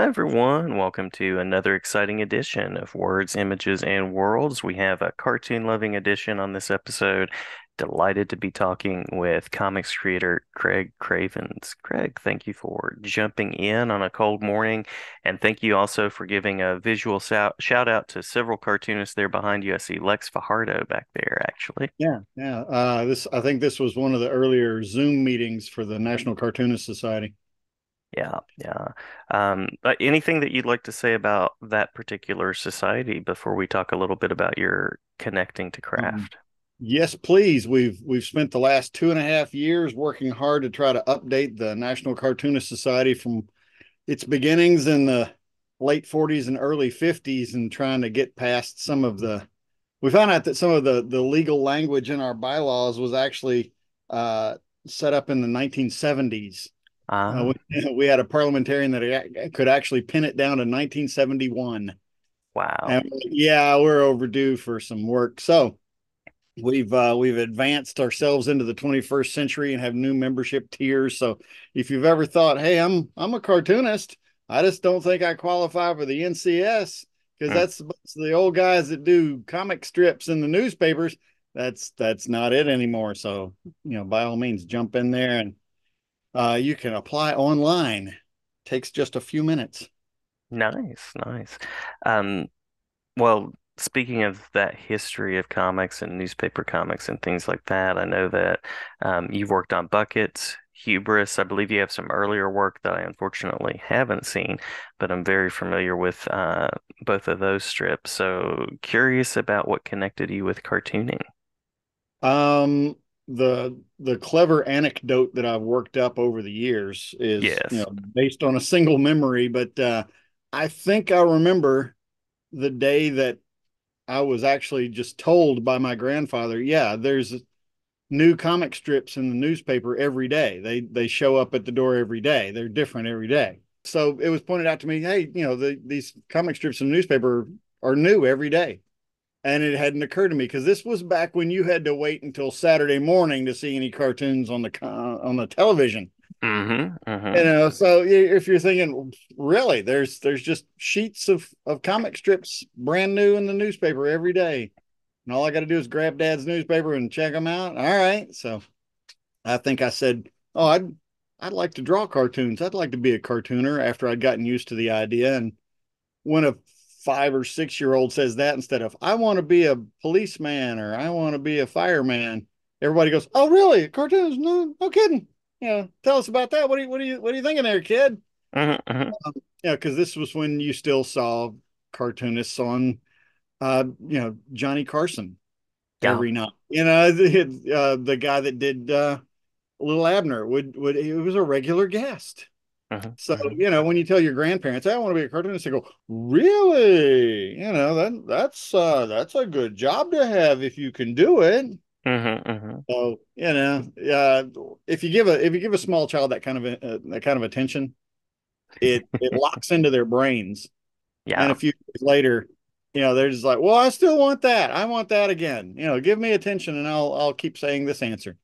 Hi, everyone. Welcome to another exciting edition of Words, Images, and Worlds. We have a cartoon loving edition on this episode. Delighted to be talking with comics creator Greg Cravens. Greg, thank you for jumping in on a cold morning. And thank you also for giving a visual shout, out to several cartoonists there behind you. I see Lex Fajardo back there, actually. Yeah, yeah. Uh, this I think this was one of the earlier Zoom meetings for the National Cartoonist Society. Yeah, yeah. Um, but anything that you'd like to say about that particular society before we talk a little bit about your connecting to Um, craft? yes, please. We've we've spent the last two and a half years working hard to try to update the National Cartoonist Society from its beginnings in the late 40s and early 50s and trying to get past some of the we found out that some of the the legal language in our bylaws was actually uh, set up in the 1970s Ah, Uh, we, had a parliamentarian that could actually pin it down to 1971. wow. And yeah, we're overdue for some work. So we've uh, we've advanced ourselves into the 21st century and have new membership tiers. So if you've ever thought, hey, I'm I'm a cartoonist, I just don't think I qualify for the NCS because Hmm. that's the old guys that do comic strips in the newspapers. That's that's not it anymore. So you know, by all means, jump in there and uh, you can apply online. Takes just a few minutes. Nice, nice. Um, well, speaking of that history of comics and newspaper comics and things like that, I know that um, you've worked on Buckets, Hubris. I believe you have some earlier work that I unfortunately haven't seen, but I'm very familiar with uh, both of those strips. So curious about what connected you with cartooning. Um, the the clever anecdote that I've worked up over the years is, Yes. you know, based on a single memory, but uh, I think I remember the day that I was actually just told by my grandfather, yeah, there's new comic strips in the newspaper every day. They they show up at the door every day. They're different every day. So it was pointed out to me, hey, you know, the, these comic strips in the newspaper are new every day. And it hadn't occurred to me because this was back when you had to wait until Saturday morning to see any cartoons on the on the television. Mm-hmm, mm-hmm. You know, so if you're thinking, really, there's there's just sheets of of comic strips brand new in the newspaper every day, and all I got to do is grab Dad's newspaper and check them out. All right, so I think I said, oh, I'd I'd like to draw cartoons. I'd like to be a cartooner after I'd gotten used to the idea. And when a five or six year old says that instead of I want to be a policeman or I want to be a fireman, everybody goes, oh, really? Cartoons? No, no kidding. You know, tell us about that. What are you what are you what are you thinking there, kid? Mm-hmm, mm-hmm. Yeah, because this was when you still saw cartoonists on, uh, you know, Johnny Carson Yeah. every night. You know, the, uh, the guy that did uh, Li'l Abner would would he was a regular guest. Mhm, So mhm. you know, when you tell your grandparents, "I want to be a cartoonist," they go, "Really? You know that that's uh, that's a good job to have if you can do it." Mhm, mhm. So you know, uh, if you give a if you give a small child that kind of a, uh, that kind of attention, it it locks into their brains, Yeah. and a few years later, you know, they're just like, "Well, I still want that. I want that again." You know, give me attention, and I'll I'll keep saying this answer.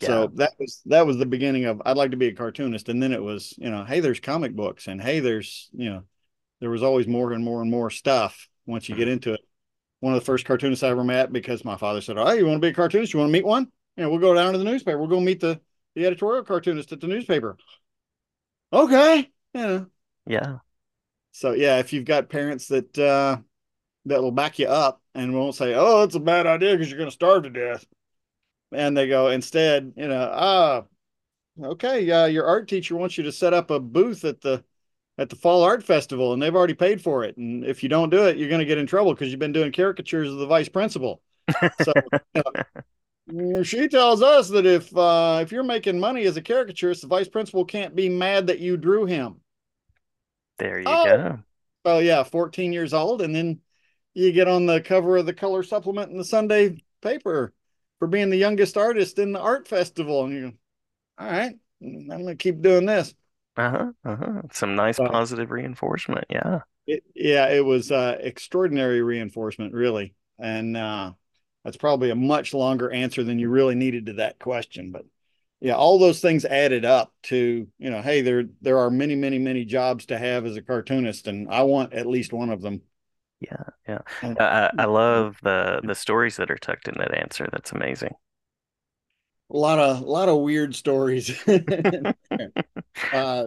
Yeah. So that was that was the beginning of I'd like to be a cartoonist, and then it was you know, hey, there's comic books, and hey, there's you know, there was always more and more and more stuff once you get into it. One of the first cartoonists I ever met because my father said, "Oh, you want to be a cartoonist? You want to meet one? You know, we'll go down to the newspaper. We'll go meet the the editorial cartoonist at the newspaper." Okay, yeah. Yeah. So yeah, if you've got parents that uh, that will back you up and won't say, "Oh, it's a bad idea because you're going to starve to death," and they go instead, you know, ah, okay, uh, your art teacher wants you to set up a booth at the at the fall art festival, and they've already paid for it, and if you don't do it, you're going to get in trouble because you've been doing caricatures of the vice principal. So you know, she tells us that if uh, if you're making money as a caricaturist, the vice principal can't be mad that you drew him. There you Oh. go. Oh yeah, 14 years old, and then you get on the cover of the color supplement in the Sunday paper for being the youngest artist in the art festival. And you go, all right, I'm gonna keep doing this. Uh-huh. Uh-huh. Some nice Uh, positive reinforcement. Yeah. It, yeah, it was uh, extraordinary reinforcement, really, and uh, that's probably a much longer answer than you really needed to that question. But yeah, all those things added up to, you know, hey, there there are many, many, many jobs to have as a cartoonist, and I want at least one of them. Yeah, yeah. I, I love the the stories that are tucked in that answer. That's amazing. A lot of a lot of weird stories. uh,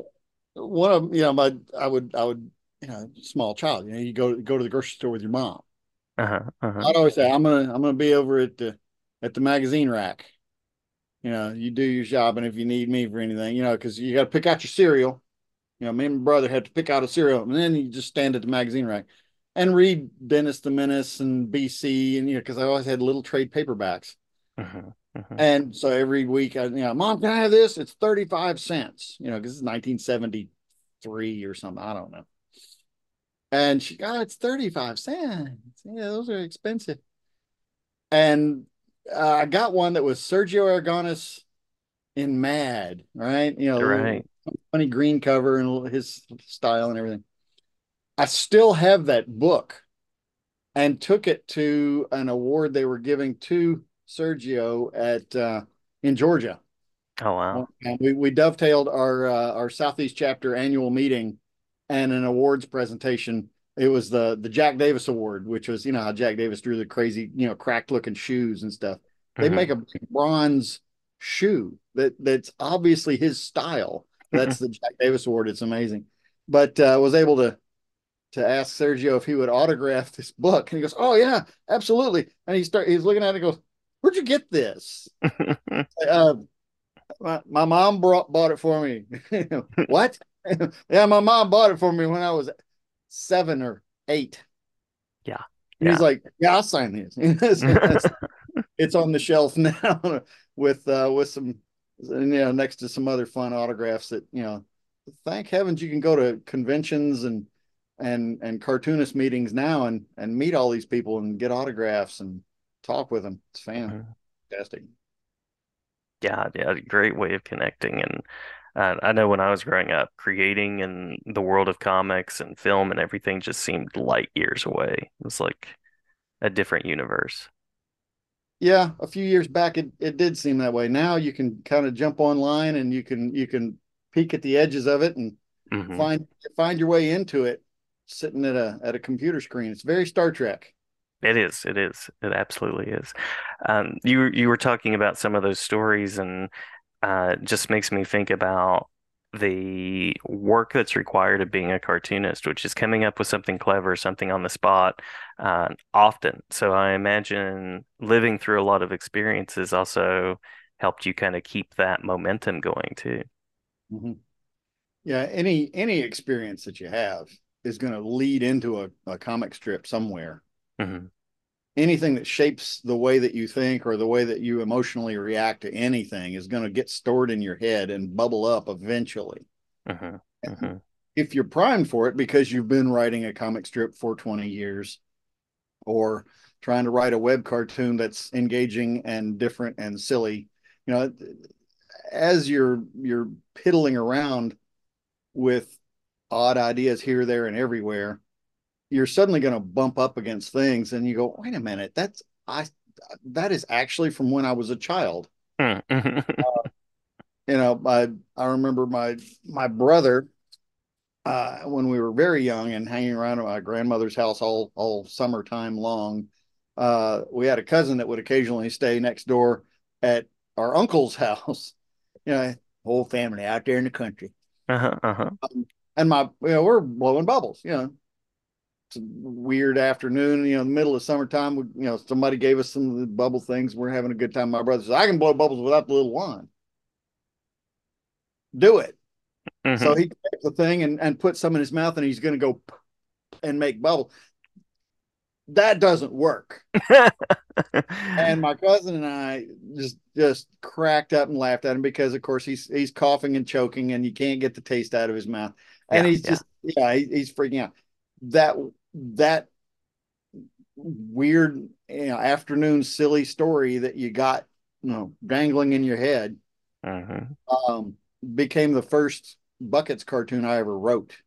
one of you know, my I would I would you know, small child. You know, you go go to the grocery store with your mom. Uh-huh, uh-huh. I'd always say, I'm gonna I'm gonna be over at the at the magazine rack. You know, you do your job, and if you need me for anything, you know, because you got to pick out your cereal. You know, me and my brother had to pick out a cereal, and then you just stand at the magazine rack and read Dennis the Menace and BC, and you know, because I always had little trade paperbacks. Uh-huh, uh-huh. And so every week, I, you know, mom, can I have this? It's 35 cents, you know, because it's 1973 or something. I don't know. And she, oh, it's 35 cents. Yeah, those are expensive. And uh, I got one that was Sergio Aragonés in Mad, right? You know, right. funny green cover and his style and everything. I still have that book and took it to an award they were giving to Sergio at uh, in Georgia. Oh wow! And we we dovetailed our uh, our Southeast chapter annual meeting and an awards presentation. It was the the Jack Davis Award, which was you know how Jack Davis drew the crazy you know cracked looking shoes and stuff. They mm-hmm. make a bronze shoe that that's obviously his style. That's the Jack Davis Award. It's amazing, but uh, was able to to ask Sergio if he would autograph this book, and he goes, "Oh yeah, absolutely." And he start he's looking at it, and goes, "Where'd you get this?" uh, my, my mom brought bought it for me. what? yeah, my mom bought it for me when I was seven or eight. Yeah. He's like, yeah, I'll sign this. it's on the shelf now with uh with some you know next to some other fun autographs that you know thank heavens you can go to conventions and and and cartoonist meetings now and and meet all these people and get autographs and talk with them it's mm-hmm. fantastic yeah yeah great way of connecting and uh, I know when I was growing up, creating in the world of comics and film and everything just seemed light years away. It was like a different universe. Yeah, a few years back it, it did seem that way. Now you can kind of jump online and you can you can peek at the edges of it and mm-hmm. find find your way into it sitting at a at a computer screen. It's very Star Trek. It is. It is. It absolutely is. Um, you you were talking about some of those stories and uh, just makes me think about the work that's required of being a cartoonist, which is coming up with something clever, something on the spot, uh, often. So I imagine living through a lot of experiences also helped you kind of keep that momentum going too. Mm-hmm. Yeah, any any experience that you have is going to lead into a, a comic strip somewhere. Mm-hmm anything that shapes the way that you think or the way that you emotionally react to anything is going to get stored in your head and bubble up eventually. Uh-huh, uh-huh. If you're primed for it because you've been writing a comic strip for 20 years or trying to write a web cartoon that's engaging and different and silly, you know, as you're you're piddling around with odd ideas here, there, and everywhere, you're suddenly going to bump up against things and you go wait a minute that's i that is actually from when i was a child hmm. uh, you know i i remember my my brother uh, when we were very young and hanging around at my grandmother's house all all summertime long uh, we had a cousin that would occasionally stay next door at our uncle's house you know whole family out there in the country uh-huh, uh-huh. Um, and my you know we're blowing bubbles you know It's a weird afternoon, you know, in the middle of summertime, we, you know, somebody gave us some of the bubble things. We're having a good time. My brother says, I can blow bubbles without the little wand. Do it. Mm-hmm. So he takes the thing and, and put some in his mouth and he's going to go and make bubble. That doesn't work. and my cousin and I just just cracked up and laughed at him because of course he's he's coughing and choking and you can't get the taste out of his mouth. And yeah, he's just yeah, yeah he, he's freaking out. That that weird you know, afternoon silly story that you got you know dangling in your head uh-huh. um, became the first buckets cartoon i ever wrote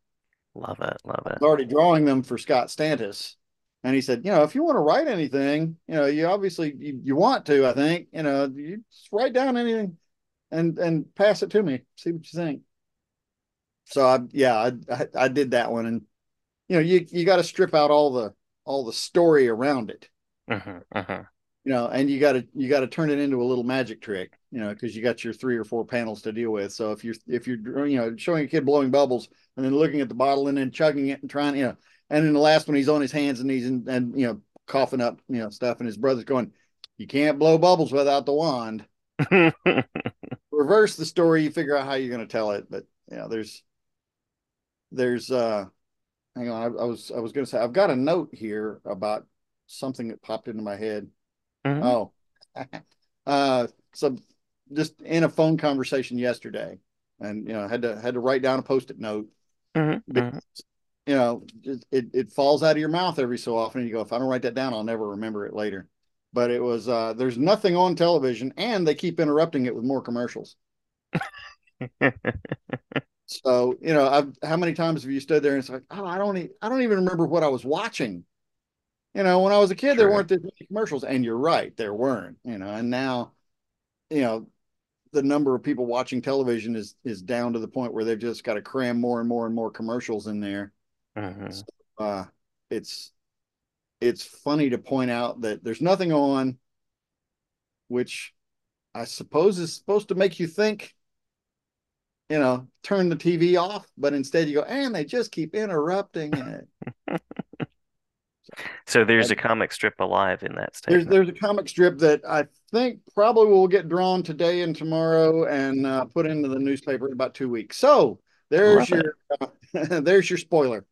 love it love it I was already drawing them for scott stantis and he said you know if you want to write anything you know you obviously you, you want to i think you know you just write down anything and and pass it to me. See what you think. So I yeah I I, I did that one, and you know you you got to strip out all the all the story around it. Uh-huh, uh-huh. You know, and you got to you got to turn it into a little magic trick. You know, because you got your three or four panels to deal with. So if you're if you're you know showing a kid blowing bubbles and then looking at the bottle and then chugging it and trying you know, and then the last one he's on his hands and knees and, and you know coughing up you know stuff, and his brother's going, "You can't blow bubbles without the wand." Reverse the story, you figure out how you're going to tell it. But yeah, you know, there's there's uh hang on, I, I was I was going to say I've got a note here about something that popped into my head. Mm-hmm. Oh, uh, so just in a phone conversation yesterday, and you know had to had to write down a post-it note. Mm-hmm. Because, you know, it it falls out of your mouth every so often. And you go, if I don't write that down, I'll never remember it later. But it was uh, there's nothing on television, and they keep interrupting it with more commercials. So you know, I've, how many times have you stood there and it's like, oh, I don't, e- I don't even remember what I was watching. You know, when I was a kid, there weren't this many commercials, and you're right, there weren't. You know, and now, you know, the number of people watching television is is down to the point where they've just got to cram more and more and more commercials in there. Uh-huh. So, uh, it's it's funny to point out that there's nothing on, which I suppose is supposed to make you think you know, turn the TV off, but instead you go, and they just keep interrupting it. so there's a comic strip alive in that statement. There's there's a comic strip that I think probably will get drawn today and tomorrow and uh, put into the newspaper in about two weeks. So there's Love your uh, there's your spoiler.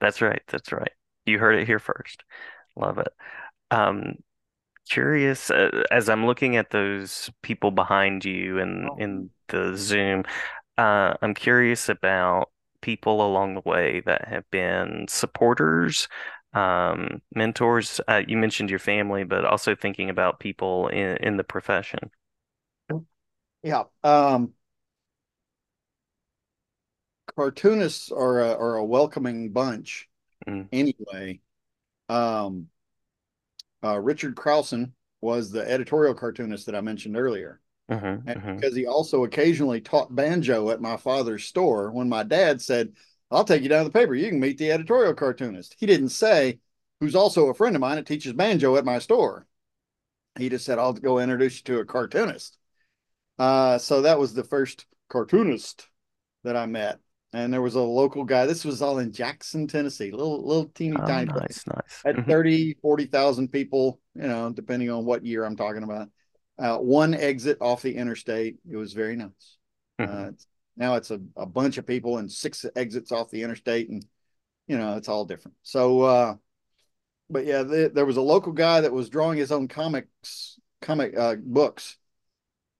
That's right. That's right. You heard it here first. Love it. Um, curious uh, as I'm looking at those people behind you and oh. in the Zoom. Uh, I'm curious about people along the way that have been supporters, um, mentors. Uh, you mentioned your family, but also thinking about people in, in the profession. Yeah. Um, cartoonists are a, are a welcoming bunch mm. anyway. Um, uh, Richard Crowson was the editorial cartoonist that I mentioned earlier. Uh-huh, uh-huh. because he also occasionally taught banjo at my father's store when my dad said, I'll take you down to the paper. You can meet the editorial cartoonist. He didn't say, who's also a friend of mine that teaches banjo at my store. He just said, I'll go introduce you to a cartoonist. Uh, so that was the first cartoonist that I met. And there was a local guy. This was all in Jackson, Tennessee, little, little teeny oh, tiny nice, place. nice. At mm-hmm. 30, 40,000 people, you know, depending on what year I'm talking about uh, one exit off the interstate. It was very nice. Mm-hmm. Uh, now it's a, a bunch of people and six exits off the interstate, and you know it's all different. So, uh, but yeah, the, there was a local guy that was drawing his own comics, comic uh, books,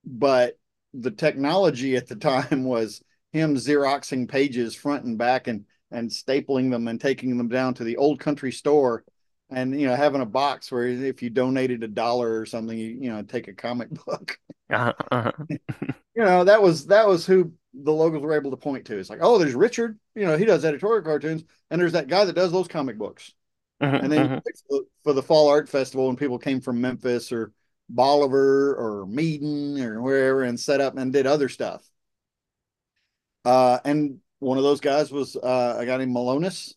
but the technology at the time was him xeroxing pages front and back and and stapling them and taking them down to the old country store and you know having a box where if you donated a dollar or something you, you know take a comic book. Uh-huh, you know that was that was who the locals were able to point to. It's like oh there's richard you know he does editorial cartoons and there's that guy that does those comic books. Uh-huh, and then uh-huh. for the fall art festival and people came from memphis or bolivar or Medon or wherever and set up and did other stuff. Uh, and one of those guys was uh, a guy named Malonis.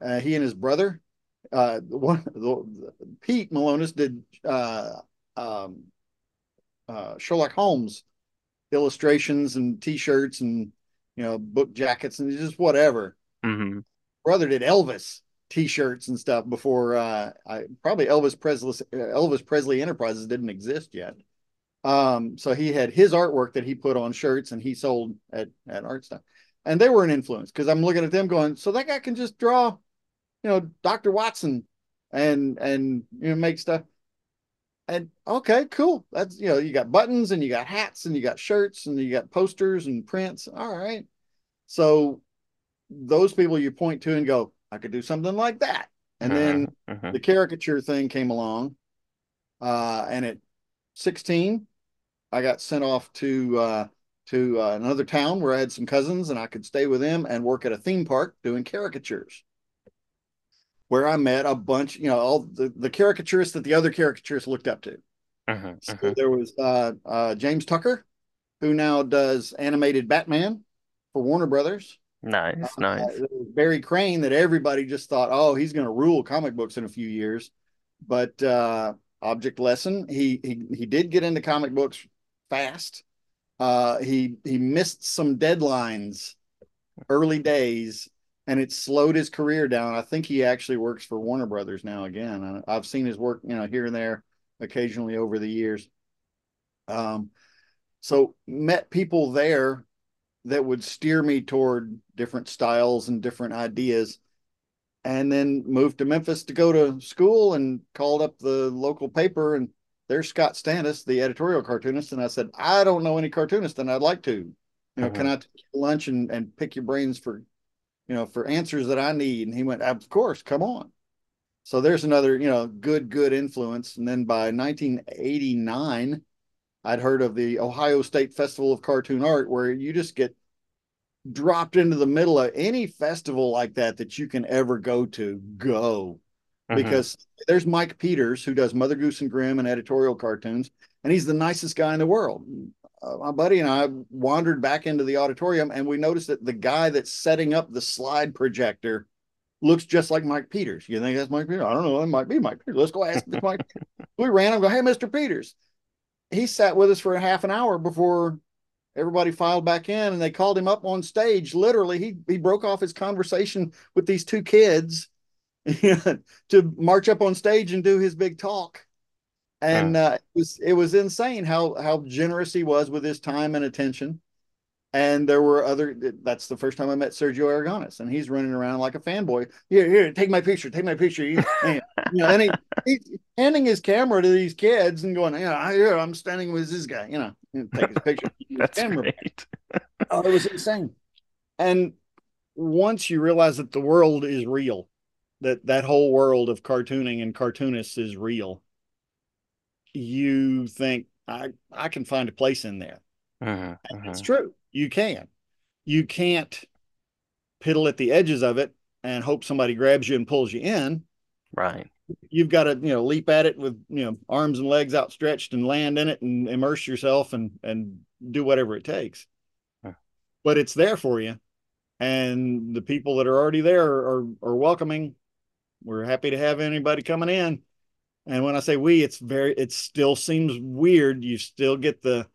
Uh, he and his brother uh, one the, Pete Malonis did uh, um, uh, Sherlock Holmes illustrations and T-shirts and you know book jackets and just whatever. Mm-hmm. Brother did Elvis T-shirts and stuff before uh, I probably Elvis Presley Elvis Presley Enterprises didn't exist yet. Um, so he had his artwork that he put on shirts and he sold at at art stuff, and they were an influence because I'm looking at them going, so that guy can just draw you know, Dr. Watson and and you know make stuff. And okay, cool. That's you know, you got buttons and you got hats and you got shirts and you got posters and prints. All right. So those people you point to and go, I could do something like that. And uh-huh, then uh-huh. the caricature thing came along. Uh, and at 16, I got sent off to uh, to uh, another town where I had some cousins and I could stay with them and work at a theme park doing caricatures where I met a bunch, you know, all the, the caricaturists that the other caricaturists looked up to. Uh-huh, uh-huh. there was uh, uh, James Tucker, who now does animated Batman for Warner Brothers. Nice, nice. Uh, Barry Crane, that everybody just thought, oh, he's going to rule comic books in a few years. But uh, Object Lesson, he he he did get into comic books fast. Uh, he he missed some deadlines early days, and it slowed his career down. I think he actually works for Warner Brothers now again. I've seen his work, you know, here and there, occasionally over the years. Um, so met people there that would steer me toward different styles and different ideas and then moved to Memphis to go to school and called up the local paper and there's Scott Stantis, the editorial cartoonist. And I said, I don't know any cartoonist and I'd like to. You know, mm-hmm. can I take lunch and, and pick your brains for, you know, for answers that I need? And he went, Of course, come on. So there's another, you know, good, good influence. And then by 1989, I'd heard of the Ohio State Festival of Cartoon Art, where you just get dropped into the middle of any festival like that that you can ever go to. Go mm-hmm. because there's Mike Peters who does Mother Goose and Grimm and editorial cartoons, and he's the nicest guy in the world. Uh, my buddy and I wandered back into the auditorium, and we noticed that the guy that's setting up the slide projector looks just like Mike Peters. You think that's Mike Peters? I don't know. It might be Mike Peters. Let's go ask Mike. we ran and go, hey, Mr. Peters he sat with us for a half an hour before everybody filed back in and they called him up on stage literally he he broke off his conversation with these two kids to march up on stage and do his big talk and uh, it was it was insane how how generous he was with his time and attention. And there were other that's the first time i met sergio aragonés and he's running around like a fanboy. Here here take my picture take my picture you know and he, he's handing his camera to these kids and going yeah here i'm standing with this guy you know take his picture. That's camera. great. Oh it was insane. And once you realize that the world is real that that whole world of cartooning and cartoonists is real you think i i can find a place in there uh-huh, uh-huh. it's true you can. You can't piddle at the edges of it and hope somebody grabs you and pulls you in. Right. You've got to, you know, leap at it with, you know, arms and legs outstretched and land in it and immerse yourself and and do whatever it takes. Huh. But it's there for you. And the people that are already there are are welcoming. We're happy to have anybody coming in. And when I say we, it's very it still seems weird. You still get the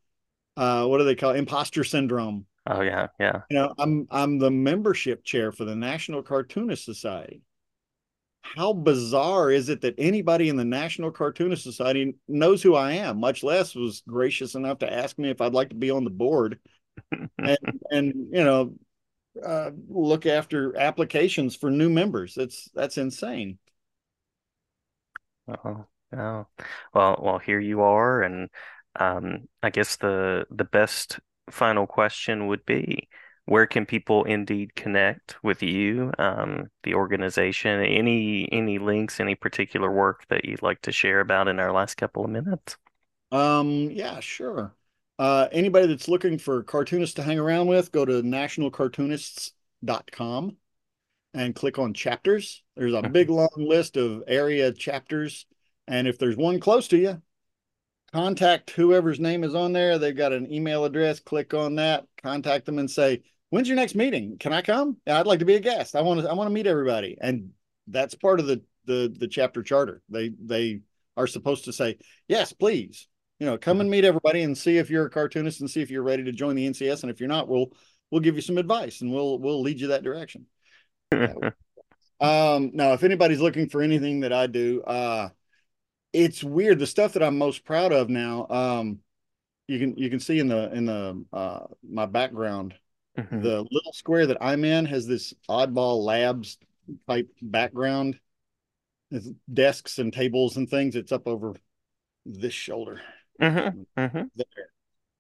uh, what do they call it? imposter syndrome? Oh yeah, yeah. You know, I'm I'm the membership chair for the National Cartoonist Society. How bizarre is it that anybody in the National Cartoonist Society knows who I am, much less was gracious enough to ask me if I'd like to be on the board and and you know uh, look after applications for new members. That's that's insane. Oh. Well, well, here you are, and um, I guess the the best final question would be where can people indeed connect with you, um, the organization? Any any links, any particular work that you'd like to share about in our last couple of minutes? Um, yeah, sure. Uh, anybody that's looking for cartoonists to hang around with, go to nationalcartoonists.com and click on chapters. There's a big long list of area chapters. And if there's one close to you, contact whoever's name is on there. They've got an email address. Click on that, contact them and say, when's your next meeting? Can I come? I'd like to be a guest. I want to, I want to meet everybody. And that's part of the, the, the chapter charter. They, they are supposed to say, yes, please, you know, come and mm-hmm. meet everybody and see if you're a cartoonist and see if you're ready to join the NCS. And if you're not, we'll, we'll give you some advice and we'll, we'll lead you that direction. um, now, if anybody's looking for anything that I do, uh, it's weird. The stuff that I'm most proud of now, um, you can you can see in the in the uh, my background, mm-hmm. the little square that I'm in has this oddball labs type background. It's desks and tables and things. It's up over this shoulder. Mm-hmm. Mm-hmm. There.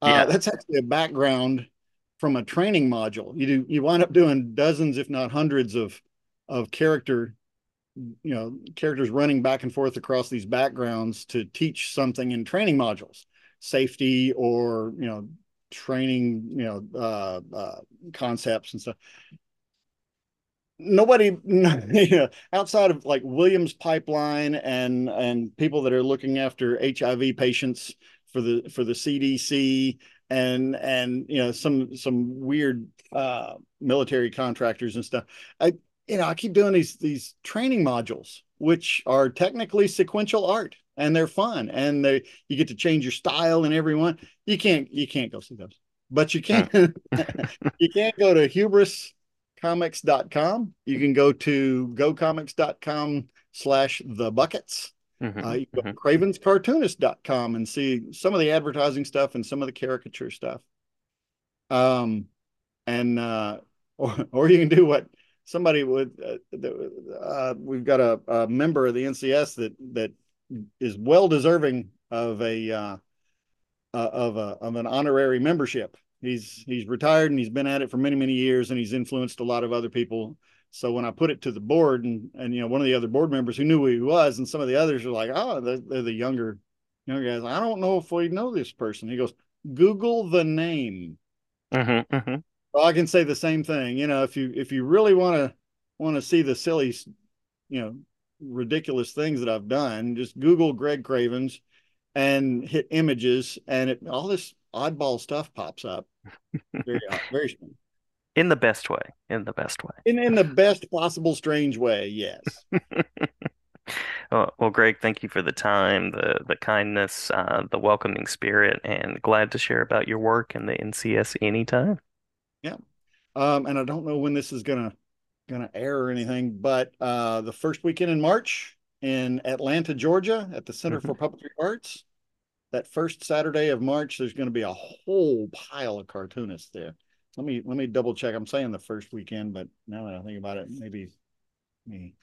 Uh, yeah. That's actually a background from a training module. You do you wind up doing dozens, if not hundreds, of of character you know characters running back and forth across these backgrounds to teach something in training modules safety or you know training you know uh, uh, concepts and stuff nobody you know, outside of like williams pipeline and and people that are looking after hiv patients for the for the cdc and and you know some some weird uh military contractors and stuff. I you know i keep doing these these training modules which are technically sequential art and they're fun and they you get to change your style and everyone you can't you can't go see those but you can. You can't go to hubriscomics.com you can go to gocomics.com slash the buckets mm-hmm, uh, you go mm-hmm. to cravenscartoonist.com and see some of the advertising stuff and some of the caricature stuff um and uh or, or you can do what somebody would uh, uh, we've got a, a, member of the NCS that that is well deserving of a uh, uh, of a of an honorary membership. He's he's retired and he's been at it for many many years and he's influenced a lot of other people. So when I put it to the board and and you know one of the other board members who knew who he was and some of the others are like oh they're, they're the younger younger guys. I don't know if we know this person. He goes Google the name. Mm-hmm, mm-hmm. Well, I can say the same thing. You know, if you if you really want to want to see the silly, you know, ridiculous things that I've done, just Google Greg Cravens and hit images, and it, all this oddball stuff pops up. Very, very strange. In the best way. In the best way. In in the best possible strange way. Yes. well, well, Greg, thank you for the time, the the kindness, uh, the welcoming spirit, and glad to share about your work in the NCS anytime. Yeah. Um, and I don't know when this is gonna gonna air or anything, but uh, the first weekend in March in Atlanta, Georgia, at the Center mm-hmm. for Puppetry Arts, that first Saturday of March, there's going to be a whole pile of cartoonists there. Let me let me double check. I'm saying the first weekend, but now that I think about it, maybe me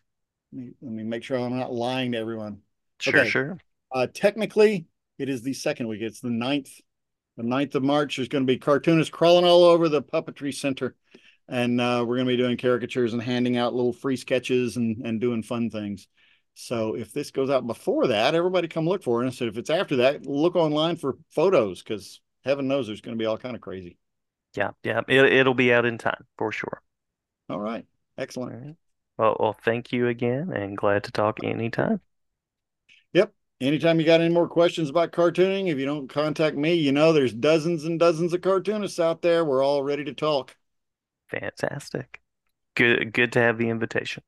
let me, let me make sure I'm not lying to everyone. Sure, okay. sure. Uh, technically, it is the second week. It's the ninth the 9th of March, there's going to be cartoonists crawling all over the puppetry center. And uh, we're going to be doing caricatures and handing out little free sketches and, and doing fun things. So if this goes out before that, everybody come look for it. And so if it's after that, look online for photos because heaven knows there's going to be all kind of crazy. Yeah, yeah, it, it'll be out in time for sure. All right, excellent. All right. Well, well, thank you again, and glad to talk anytime. Yep, anytime you got any more questions about cartooning, if you don't contact me, you know there's dozens and dozens of cartoonists out there. We're all ready to talk. Fantastic. Good good to have the invitation.